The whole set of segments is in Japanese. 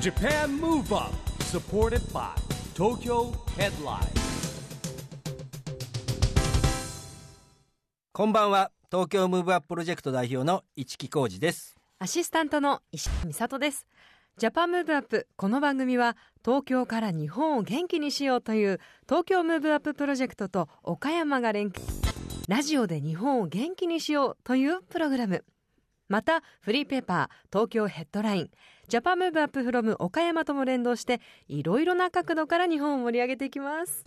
JAPAN MOVE UP SUPPORTED BY TOKYO HEADLINE こんばんは東京ムーブアッププロジェクト代表の一木広治ですアシスタントの石井美里です。 JAPAN MOVE UP。この番組は東京から日本を元気にしようという東京ムーブアッププロジェクトと岡山が連携。ラジオで日本を元気にしようというプログラム。また、フリーペーパー、東京ヘッドライン、 JAPAN MOVE UP from 岡山とも連動して、いろいろな角度から日本を盛り上げていきます。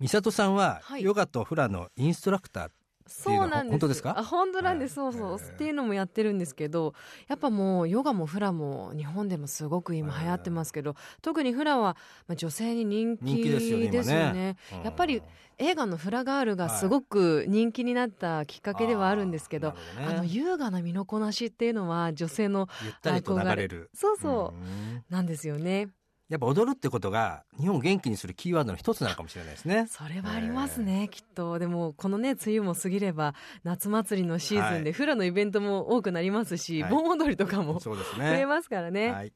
美里さんは、はいヨガとフラのインストラクターそうなんです。本当ですか？あ本当なんです。はそそう。いうっていうのもやってるんですけど、やっぱもうヨガもフラも日本でもすごく今流行ってますけど、特にフラはまあ女性に人気ですよねよ今ね。やっぱり映画のフラガールがすごく人気になったきっかけではあるんですけど、あーなるほどね。あの優雅な身のこなしっていうのは女性のゆったりと流れる。そうそう、ん。なんですよね。やっぱ踊るってことが日本を元気にするキーワードの一つなのかもしれないですね。それはありますね、きっと。でも、このね、梅雨も過ぎれば、夏祭りのシーズンで、はい。フラのイベントも多くなりますし、はい。盆踊りとかもそうです増えねますからね。はい。はい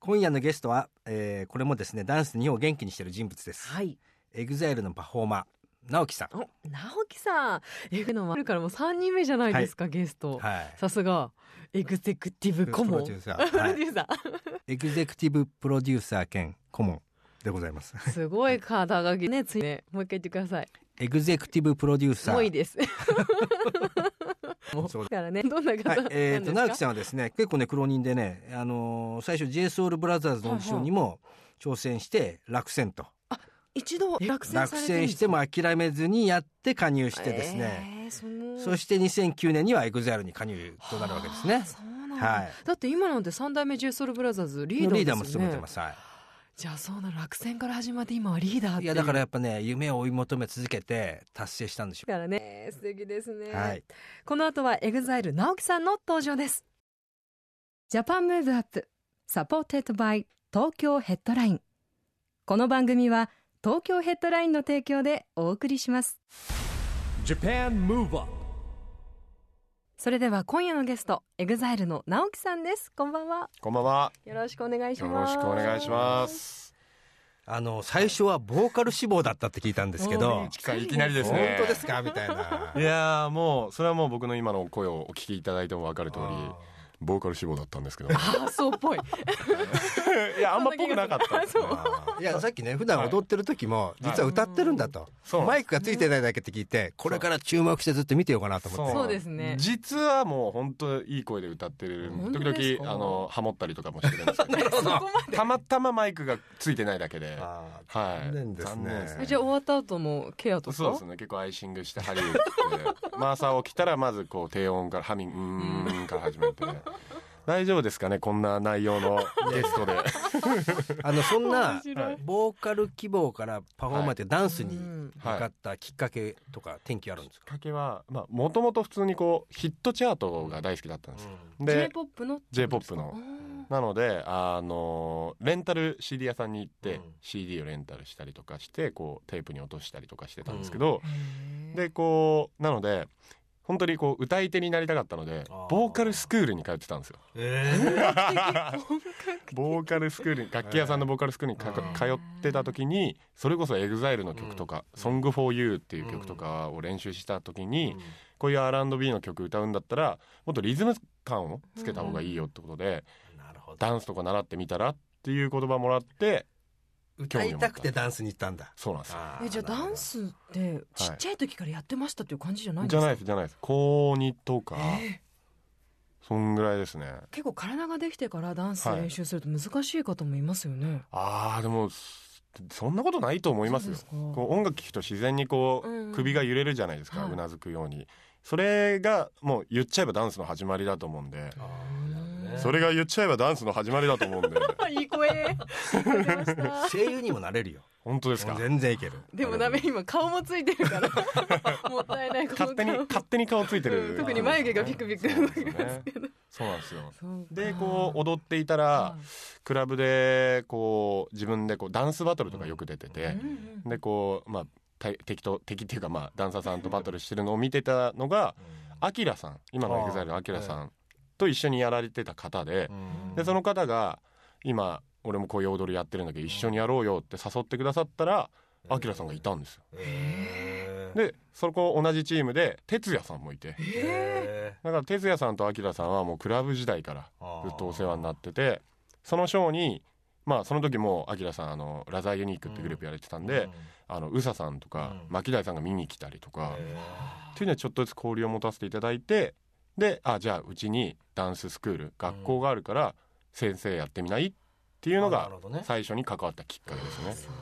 今夜のゲストは、えーこれもですねダンスで日本を元気にしている人物です、 EXILE のパフォーマー直樹さんお、直樹さん。えぐのはあるからもう3人目じゃないですか、ゲスト。はいさすが、エグゼクティブ顧問。プロデューサープロはいデューサー。エグゼクティブプロデューサー兼顧問でございますすごい肩書きね、ついね。もう一回言ってください。エグゼクティブプロデューサーもういいです。そうだからね、どんな方はないえー、と直樹さんはですね結構ね苦労人でね、あのー最初 JSOULBROTHERS のオーディションにも挑戦して落選と一度落選落選しても諦めずにやって加入してですね、えーそして2009年には EXILE に加入となるわけですね。はい。だって今なんて三代目 J SOUL BROTHERS リーダーね。リーダーも務めてます、はじゃあそうなの落選から始まって今はリーダーっい、ていやだからやっぱね夢を追い求め続けて達成したんでしょだからね素敵ですね、うはい。この後は EXILE 直樹さんの登場です。 Japan Move Up supported by 東京ヘッドラインこの番組は東京ヘッドラインの提供でお送りします。JAPAN MOVE UP それでは今夜のゲスト EXILE の直樹さんです。こんばんは。こんばんは。よろしくお願いしよます。ろしくお願いします。あの最初はボーカル志望だったって聞いたんですけど。い。きなりです本ね。当ですか？みたいな。いやーもう、それはもう僕の今の声をお聞きいただいても分かる通り。あ、ボーカル志望だったんですけど。あそうっぽい いや、あんまっぽくなかったですね。いやさっきね普段踊ってる時も実は歌ってるんだと、そうマイクがついてないだけって聞いてこれから注目してずっと見てようかなと思ってそうですね実はもう本当いい声で歌ってる。本当時々、あの、ハモったりとかもしてるんですけど。たまたまマイクがついてないだけで。はい。残念ですねじゃあ終わった後もケアとか？そうですね。結構アイシングして、針打って、マーサー起きたら、まずこう、低音から、ハミング、うーんから始めて。大丈夫ですかねこんな内容の ゲストで。あのそんなボーカル希望からパフォーマーってダンスにうん。向かったきっかけとか転機あるんですか、きっかけは、まあ、もともと普通にこう、ヒットチャートが大好きだったんです。で、J-POP の J-POP の。なので、あの、レンタル CD 屋さんに行って、うん。CD をレンタルしたりとかして、こう、テープに落としたりとかしてたんですけど、でで、こう、なので、本当にこう、歌い手になりたかったのでボーカルスクールに通ってたんですよ。え ボーカルスクールに、楽器屋さんのボーカルスクールにか通ってた時に、それこそ EXILE の曲とか、Song for You っていう曲とかを練習した時に、こういう R&B の曲歌うんだったら、もっとリズム感をつけた方がいいよってことで、ダンスとか習ってみたらっていう言葉もらって、歌いたくてダンスに行ったんだそうなんですよ。えじゃあダンスってちっちゃい時からやってましたっていう感じじゃないんですか？じゃないです、じゃないです。高2とか、そんぐらいですね。結構体ができてからダンス練習すると難しい方もいますよね、ああ、でも、そんなことないと思いますよ。こう音楽聴くと自然にこう、うん首が揺れるじゃないですか、はいうなずくように。それがもう言っちゃえばダンスの始まりだと思うんで、それが言っちゃえばダンスの始まりだと思うんで、いい声。声優にもなれるよ。本当ですか？全然いける。でもダメ今顔もついてるから。もったいない勝手に、勝手に顔ついてる。うん特に眉毛がピクピク。そうなんですよね。そうなんでこう、踊っていたら、クラブで、こう、自分でこう、ダンスバトルとかよく出てて、で、こう、まあ、た敵と、敵っていうか、まあ、ダンサーさんとバトルしてるのを見てたのが、アキラさん、今の EXILE のアキラさんと一緒にやられてた方で、で、その方が、今俺もこういう踊りやってるんだけど一緒にやろうよって誘ってくださったらアキラさんがいたんですよ。でそこ同じチームで哲也さんもいて。だから哲也さんとアキラさんはもうクラブ時代からずっとお世話になっててそのショーにまあその時もアキラさんあのラザーユニークってグループやれてたんで、あの宇佐さんとか牧大さんが見に来たりとか。っていうのはちょっとずつ交流を持たせていただいてであじゃあうちにダンススクール学校があるから先生やってみない？っていうのが最初に関わったきっかけですね。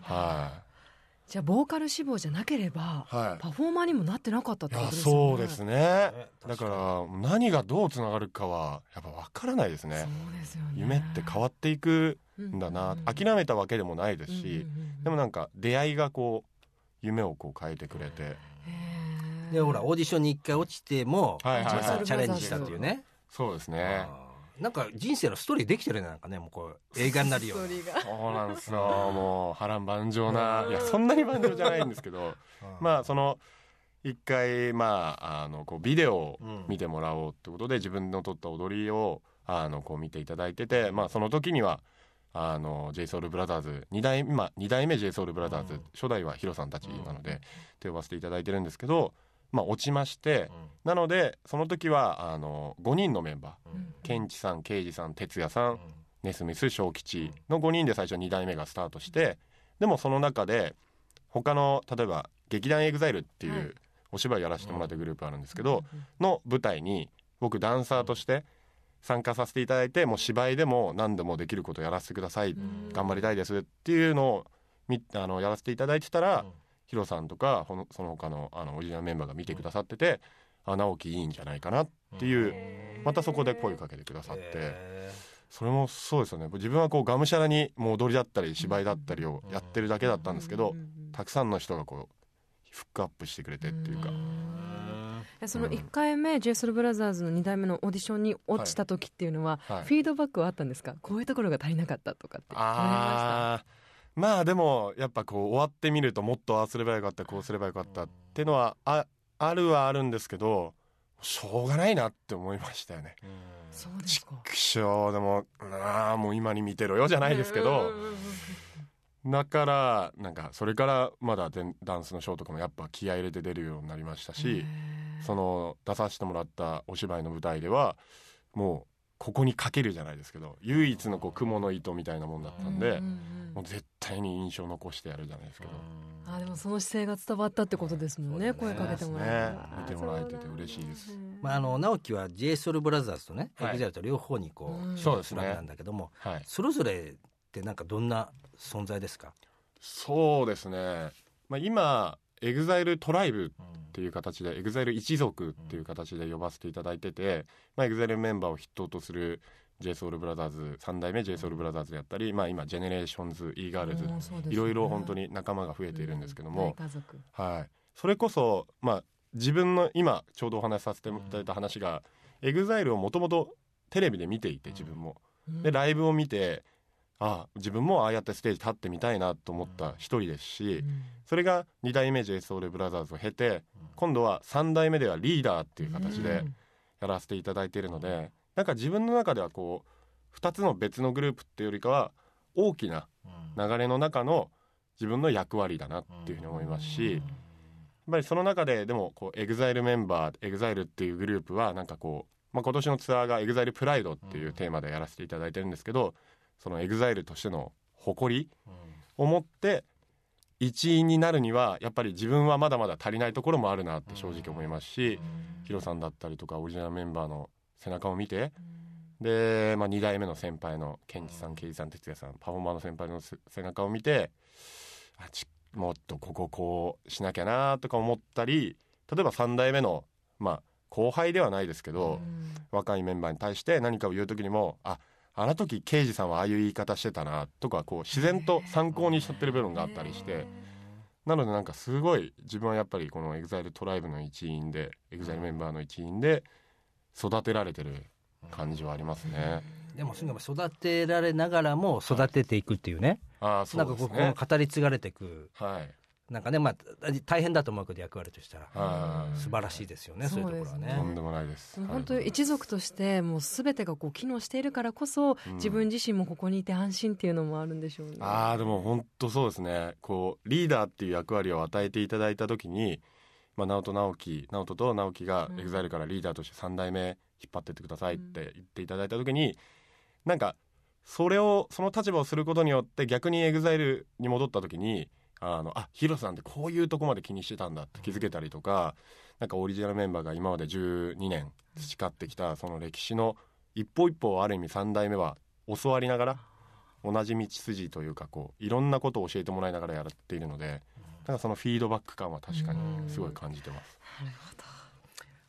はい、じゃあボーカル志望じゃなければ、はい、パフォーマーにもなってなかったってことですね。そうですね。だから何がどうつながるかはやっぱ分からないですね。そうですよね。夢って変わっていくんだな、諦めたわけでもないですし、でもなんか出会いがこう夢をこう変えてくれて。でほらオーディションに一回落ちても、はいはいはい、チャレンジしたっていうね。そうですね。なんか人生のストーリーできてるねなんかねもうこう映画になるようなそうなんですよ。もう波乱万丈ないやそんなに万丈じゃないんですけどまあその一回まああのこうビデオを見てもらおうってことで、自分の撮った踊りをあのこう見ていただいててまあその時にはあの JSOULBROTHERS 2代今2代目 JSOULBROTHERS、初代はヒロさんたちなので、って呼ばせていただいてるんですけどまあ、落ちまして、うん、なのでその時はあの5人のメンバー、うん、ケンチさん刑事さん哲也さん、うん、ネスミス小吉の5人で最初2代目がスタートしてでもその中で他の例えば劇団 EXILE っていうお芝居やらせてもらったグループあるんですけど、の舞台に僕ダンサーとして参加させていただいてもう芝居でも何でもできることやらせてください、頑張りたいですっていうのをあのやらせていただいてたら、ヒロさんとかその他のあのオリジナルメンバーが見てくださってて、あ直樹いいんじゃないかなっていうまたそこで声かけてくださって。それもそうですよね。自分はこうがむしゃらにもう踊りだったり芝居だったりをやってるだけだったんですけどたくさんの人がこうフックアップしてくれてっていうか。その1回目、うん、j s o u l b r o t h e r s の2代目のオーディションに落ちた時っていうのは、はい。はい、フィードバックはあったんですか？こういうところが足りなかったとかってあまあでもやっぱこう終わってみるともっとああすればよかったこうすればよかったっていうのはああるはあるんですけどしょうがないなって思いましたよね。そうですか。でもああもう今に見てろよじゃないですけど。だからなんかそれからまだダンスのショーとかもやっぱ気合い入れて出るようになりましたしその出させてもらったお芝居の舞台ではもうここにかけるじゃないですけど唯一のこう雲の糸みたいなもんだったんで、もう絶対に印象残してやるじゃないですけど、あでもその姿勢が伝わったってことですもんね、ね、声かけてもらえて、ね、見てもらえてて嬉しいです、まあ、あの直樹は j s o u l b r o t h e r s とね、はい、EXILE と両方にこう、そうですねなんだけども、はい、それぞれってなんかどんな存在ですか？そうですね、まあ、今 EXILE トライブっていう形で EXILE 一族っていう形で呼ばせていただいてて、まあ、EXILE メンバーを筆頭とする JSOULBROTHERS3 代目 JSOULBROTHERS であったり、まあ、今 GENERATIONS e ガールズいろいろ本当に仲間が増えているんですけども、はい、それこそ、まあ、自分の今ちょうどお話しさせていただいた話が、EXILE をもともとテレビで見ていて自分も。でライブを見てあ自分もああやってステージ立ってみたいなと思った一人ですし、それが2代目 JSOULBROTHERS を経て今度は3代目ではリーダーっていう形でやらせていただいているので、なんか自分の中ではこう2つの別のグループっていうよりかは大きな流れの中の自分の役割だなっていうふうに思いますし、やっぱりその中ででもこう EXILE メンバー EXILE っていうグループはなんかこう、まあ、今年のツアーが EXILE プライドっていうテーマでやらせていただいてるんですけど、その EXILE としての誇りを持って一員になるにはやっぱり自分はまだまだ足りないところもあるなって正直思いますし、ヒロさんだったりとかオリジナルメンバーの背中を見て、で、まあ、2代目の先輩のケンチさんケイジさん哲也さんパフォーマーの先輩の背中を見てあちもっとこここうしなきゃなとか思ったり例えば3代目のまあ後輩ではないですけど、若いメンバーに対して何かを言う時にもああの時刑事さんはああいう言い方してたなとかこう自然と参考にしちゃってる部分があったりして。なのでなんかすごい自分はやっぱりこの EXILE トライブの一員で EXILE メンバーの一員で育てられてる感じはありますね。でも育てられながらも育てていくっていうね、はい、あそう、ね、なんかこう語り継がれていく、はい、なんかねまあ大変だと思うけど役割としたら。素晴らしいですよねそういうところはね。とんでもないです。本当一族としてもう全てがこう機能しているからこそ、自分自身もここにいて安心っていうのもあるんでしょうね。ああでも本当そうですね。こうリーダーっていう役割を与えていただいた時にまあ、直人直樹直人と直樹が EXILE からリーダーとして3代目引っ張ってってくださいって言っていただいた時に、なんかそれをその立場をすることによって逆に EXILE に戻った時にあのあヒロさんってこういうとこまで気にしてたんだって気づけたりとかなんかオリジナルメンバーが今まで12年培ってきたその歴史の一歩一歩をある意味3代目は教わりながら同じ道筋というかこういろんなことを教えてもらいながらやっているのでなんかそのフィードバック感は確かにすごい感じてます。なるほど。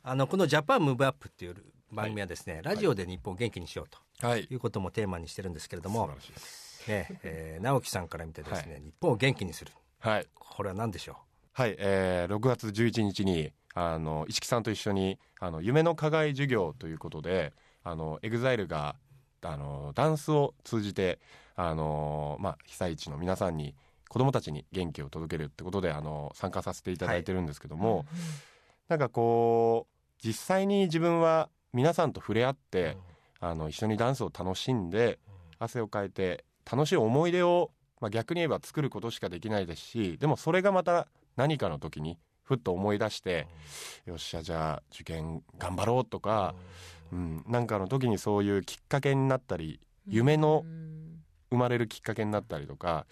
あのこの「ジャパンムーブアップっていう番組はですね、はい、ラジオで日本を元気にしようと、はい、いうこともテーマにしてるんですけれども、はい、ねえー、直樹さんから見てですね、はい、日本を元気にする、はい、これは何でしょう？はい、えー、6月11日にあの石木さんと一緒にあの夢の課外授業ということであの EXILE があのダンスを通じてあの、まあ、被災地の皆さんに子どもたちに元気を届けるってことであの参加させていただいてるんですけども、はい、なんかこう実際に自分は皆さんと触れ合って、うん、あの一緒にダンスを楽しんで、汗をかいて楽しい思い出を、まあ、逆に言えば作ることしかできないですしでもそれがまた何かの時にふっと思い出して、うん、よっしゃじゃあ受験頑張ろうとか、うん、なんかの時にそういうきっかけになったり夢の生まれるきっかけになったりとか。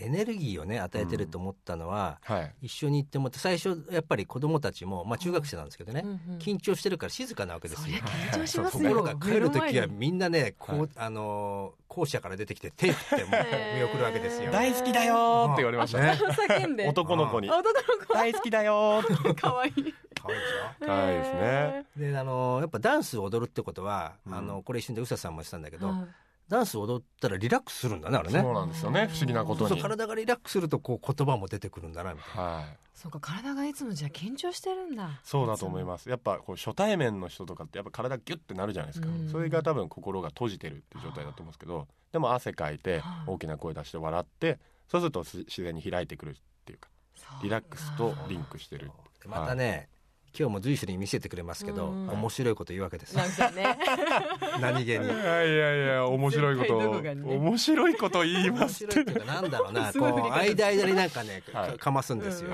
エネルギーをね与えてると思ったのは、うんはい、一緒に行っても最初やっぱり子供たちも、まあ、中学生なんですけどね、うんうん、緊張してるから静かなわけですよ。緊張しますところが帰る時はみんなねこう、はい、あの校舎から出てきて手振っても見送るわけですよ。大好きだよって言われましたね。男の子に。男の子大好きだよ 可愛いい。可愛いでしょ？可愛いですね。であのやっぱダンスを踊るってことは、あのこれ一瞬で宇佐さんもしたんだけど。ダンス踊ったらリラックスするんだねあれね。そうなんですよね不思議なことに。体がリラックスするとこう言葉も出てくるんだなみたいな、はい、そうか体がいつもじゃあ緊張してるんだ。そうだと思います。やっぱこう初対面の人とかってやっぱ体ギュッてなるじゃないですか、それが多分心が閉じてるっていう状態だと思うんですけどでも汗かいて大きな声出して笑ってそうすると自然に開いてくるっていうかリラックスとリンクしてるまたね、今日も随所に見せてくれますけど、面白いこと言うわけです。何気に。いやいやいや面白いこと、ね、面白いこと言いますって。なんだろうな。こう間間になんかね、はい、かますんですよ、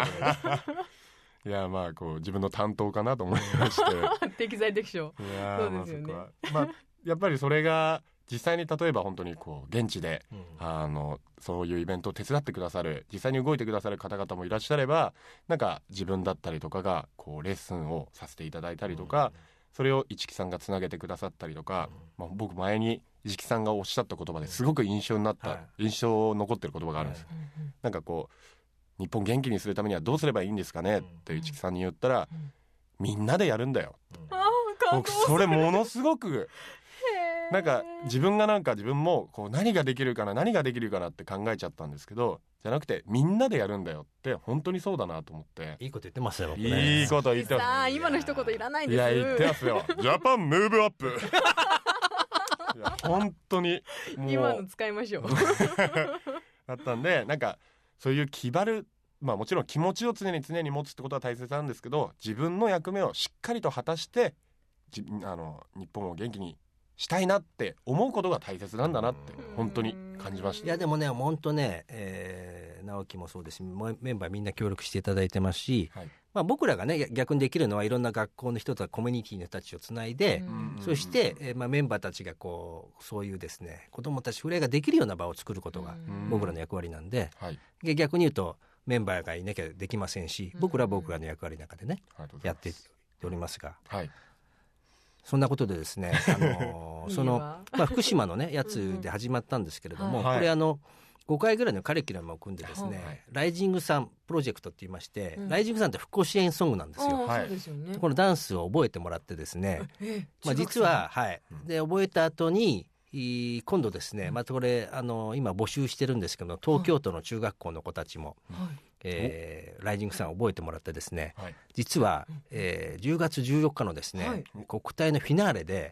いやまあこう自分の担当かなと思いまして。適材適所。いやそうですよね、まあ、やっぱりそれが実際に例えば本当にこう現地で、うん、あのそういうイベントを手伝ってくださる実際に動いてくださる方々もいらっしゃればなんか自分だったりとかがこうレッスンをさせていただいたりとか、うん、それを市木さんがつなげてくださったりとか、うん、まあ、僕前に市木さんがおっしゃった言葉ですごく印象になった、はい、印象残ってる言葉があるんです、はい、なんかこう日本元気にするためにはどうすればいいんですかね？って市木さんに言ったら、みんなでやるんだよ、僕それものすごくなんか自分がなんか自分もこう何ができるかな何ができるかなって考えちゃったんですけどじゃなくてみんなでやるんだよって本当にそうだなと思って。いいこと言ってますよ、ね、いいこと言ってます。今の一言いらないです。いや言ってますよ。ジャパンムーブアップ。いや本当に今の使いましょう。だったんでなんかそういう気張るまあもちろん気持ちを常に常に持つってことは大切なんですけど自分の役目をしっかりと果たしてあの日本を元気にしたいなって思うことが大切なんだなって本当に感じました。いやでもね本当ね、えー、直樹もそうですしメンバーみんな協力していただいてますし、はい、まあ、僕らがね逆にできるのはいろんな学校の人とかコミュニティの人たちをつないでそして、えーまあ、メンバーたちがこうそういうですね子どもたち触れができるような場を作ることが僕らの役割なんで、はい、逆に言うとメンバーがいなきゃできませんし僕らは僕らの役割の中でねやっておりますが。はいそんなことでですね、あのそのまあ、福島のねやつで始まったんですけれども、これあの5回ぐらいのカリキュラムを組んでですね、はい、ライジングさんプロジェクトって言いまして、うん、ライジングさんって復興支援ソングなんですよ。はい、このダンスを覚えてもらってですね、まあ、実は、はい、で覚えた後に今度ですね、またこれあの今募集してるんですけど東京都の中学校の子たちも、はい、えー、ライジングさん覚えてもらってですね、はい、実は、えー、10月14日のですね、はい、国体のフィナーレで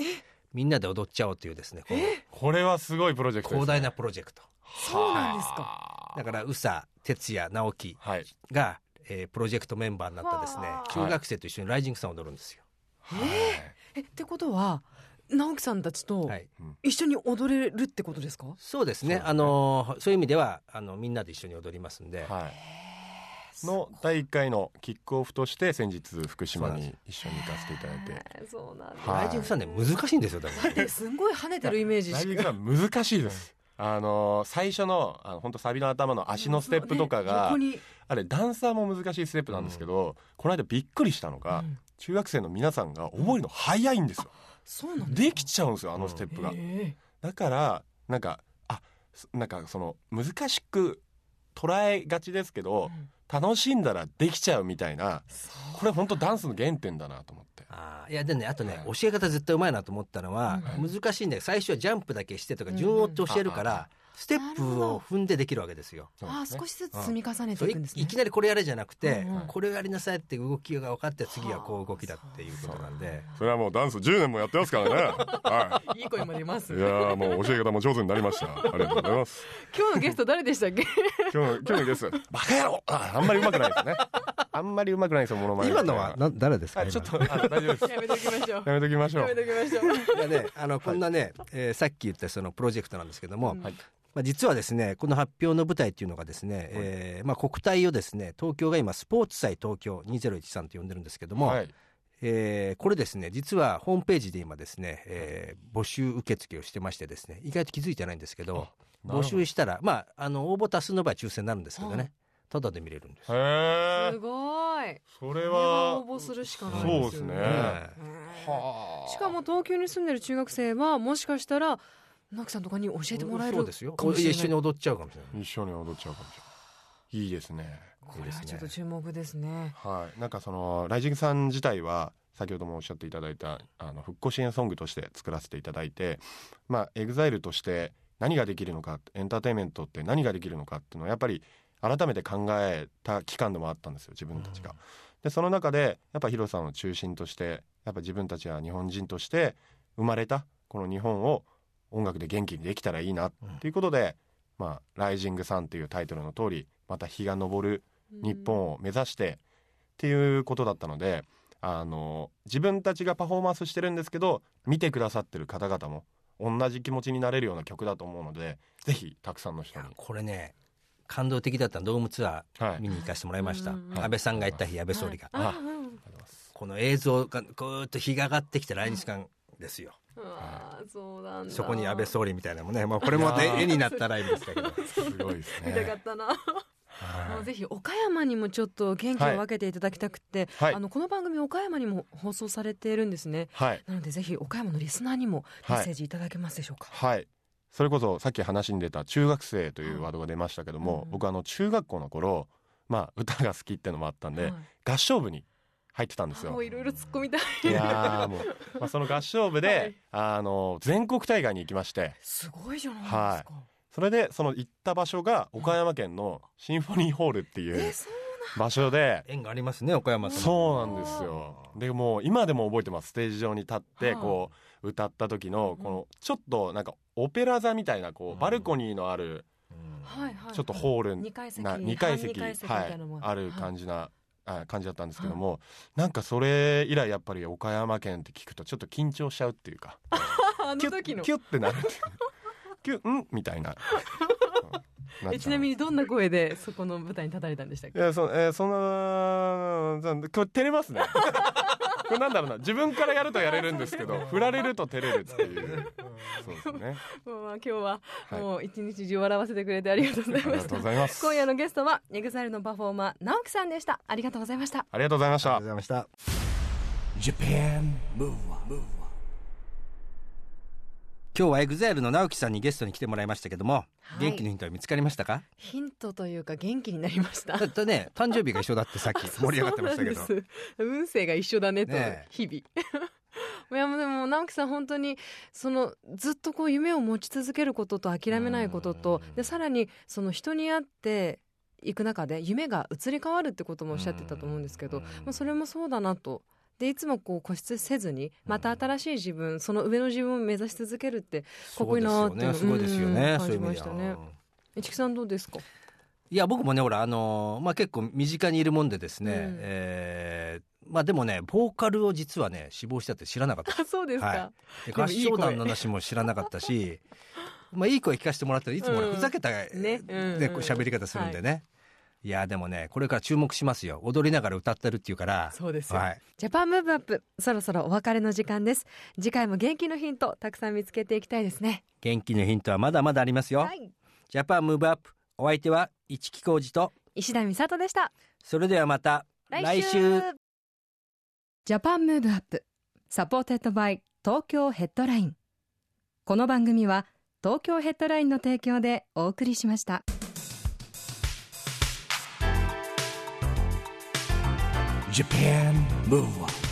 みんなで踊っちゃおうというですねこれはすごいプロジェクト、ね、広大なプロジェクト。そうなんですか、だから宇佐哲也直樹はい。が、えープロジェクトメンバーになったですねはあ中学生と一緒にライジングさんを踊るんですよ。えってことは直樹さんたちとはい、一緒に踊れるってことですか、そうですね。そうですね。あのーそういう意味ではあのみんなで一緒に踊りますんで、はいの第1回のキックオフとして先日福島に一緒に行かせていただいて。そうなんだはい。ライジングさんね難しいんですよだからだってすんごい跳ねてるイメージしか。ライジングさん難しいです。あの最初のあの本当サビの頭の足のステップとかねがあれダンサーも難しいステップなんですけど、この間びっくりしたのが、うん。中学生の皆さんが覚えるの早いんですよ。そうなんだできちゃうんですよあのステップが、へだからなんかあすなんかその難しく捉えがちですけーど、うん楽しんだらできちゃうみたいなこれ本当ダンスの原点だなと思って。あーいやでねあとね、はい。教え方絶対うまいなと思ったのは、難しいんだけど最初はジャンプだけしてとか順を追って教えるから、うんステップを踏んでできるわけですよ。あー少しずつ積み重ねていいくんですね。いきなりこれやれじゃなくて、うんうん。これをやりなさいって動きが分かって次はこう動きだっていうことなんで。それはもうダンス10年もやってますからね。はい。いい声まで出ますいやーもう教え方も上手になりました。ありがとうございます。今日のゲスト誰でしたっけ？今日の今日のゲスト。バカ野郎。ああんまり上手くないですね。あんまり上手くないですよモノマネ今のはな誰ですか、あちょっと大丈夫です。やめときましょう。やめときましょう。やめときましょう。今いやね、あのこんなね、えーさっき言ったそのプロジェクトなんですけども、うん。はいまあ、実はですねこの発表の舞台っていうのがですね、えーまあ、国体をですね東京が今スポーツ祭東京2013と呼んでるんですけども、はい。えーこれですね実はホームページで今ですね、えー募集受付をしてましてですね意外と気づいてないんですけど募集したらまああの応募多数の場合は抽選になるんですけどはい。ねただで見れるんです。へえすごい。それはは応募するしかないそうですね。よねへーしかも東京に住んでる中学生はもしかしたら直樹さんとかに教えてもらえるそうですよ。一緒に踊っちゃうかもしれない。一緒に踊っちゃうかも。しれないいいですね。これはちょっと注目ですね。はい。なんかその Rising Sun 自体は先ほどもおっしゃっていただいたあの復興支援ソングとして作らせていただいてまあ EXILE として何ができるのかエンターテインメントって何ができるのかっていうのはやっぱり改めて考えた期間でもあったんですよ自分たちが。でその中でやっぱヒロさんを中心としてやっぱ自分たちは日本人として生まれたこの日本を音楽で元気にできたらいいなっていうことで「まあ、ライジングサン」っていうタイトルの通りまた日が昇る日本を目指してっていうことだったのであの自分たちがパフォーマンスしてるんですけど見てくださってる方々も同じ気持ちになれるような曲だと思うのでぜひたくさんの人に。これね感動的だったドームツアはい。ー見に行かせてもらいました、うん安倍さんが言った日安倍総理が、ああうんこの映像がぐーっと日が上がってきて来日館ですよ、そうなんだ。そこに安倍総理みたいなのもね、まあ、これも絵になったライブでしたけど。すごいです見たかねったなはい もうぜひ岡山にもちょっと元気を分けていただきたくて、はい。あのこの番組岡山にも放送されているんですね。はい。なのでぜひ岡山のリスナーにもメッセージいただけますでしょうか、はい。それこそさっき話に出た中学生というワードが出ましたけども、うん。僕あの中学校の頃まあ歌が好きってのもあったんで、はい。合唱部に入ってたんですよ。もういろいろ突っ込みたい。いやーもう、まあ、その合唱部で、はい。あの全国大会に行きまして。すごいじゃないですか、それでその行った場所が岡山県のシンフォニーホールっていう場所で。縁がありますね岡山そうなんですよ。でもう今でも覚えてます。ステージ上に立ってはあこう歌った時のうん。このちょっとなんかオペラ座みたいなこうバルコニーのあるちょっとホール二階席。な2階半席二階席みはい。ある感じなあ感じだったんですけどもなんかそれ以来やっぱり岡山県って聞くとちょっと緊張しちゃうっていうか あの時の。ッキュッてなるキュッ ん？みたいな。うん。えちなみにどんな声でそこの舞台に立たれたんでしたっけ？いやそ,、えーそんなこれ照れますね。これなんだろうな。自分からやるとやれるんですけど振られると照れるっていう。そうですね。まあまあ今日ははいもう一日中笑わせてくれてありがとうございありがとましたうございます。今夜のゲストは EXILE のパフォーマー直樹さんでした。ありがとうございました。ありがとうございました。ありがとうございました。Japan Move Up 今日は EXILE の直樹さんにゲストに来てもらいましたけども、はい。元気のヒントは見つかりましたか？ヒントというか元気になりました。だってね誕生日が一緒だってさっき盛り上がってましたけど。運勢が一緒だねと日々。いやもうでも直樹さん本当にそのずっとこう夢を持ち続けることと諦めないこととうん。でさらにその人に会っていく中で夢が移り変わるってこともおっしゃってたと思うんですけど、うん。まあ、それもそうだなと。でいつもこう固執せずにまた新しい自分その上の自分を目指し続けるってかっこいいなーってすごいですよね、うん感じましたね。市木さんどうですか？いや僕もねほらあのーまあ結構身近にいるもんでですね、うん。えーまあでもねボーカルを実はね死亡したって知らなかった。あそうですか、はい。い声。唱団の話も知らなかったし まあいい声聞かせてもらったらいつもほらうん。ふざけた、ね。ねうん。こう喋り方するんでね、い、やでもねこれから注目しますよ。踊りながら歌ってるっていうから。そうですよ。はい、ジャパンムーブアップそろそろお別れの時間です。次回も元気のヒントたくさん見つけていきたいですね。元気のヒントはまだまだありますよ、はい。ジャパンムーブアップお相手は市木浩二と。石田美里でした。それではまた来週。 Japan Move Up sup ported by 東京ヘッドラインこの番組は東京ヘッドラインの提供でお送りしました Japan Move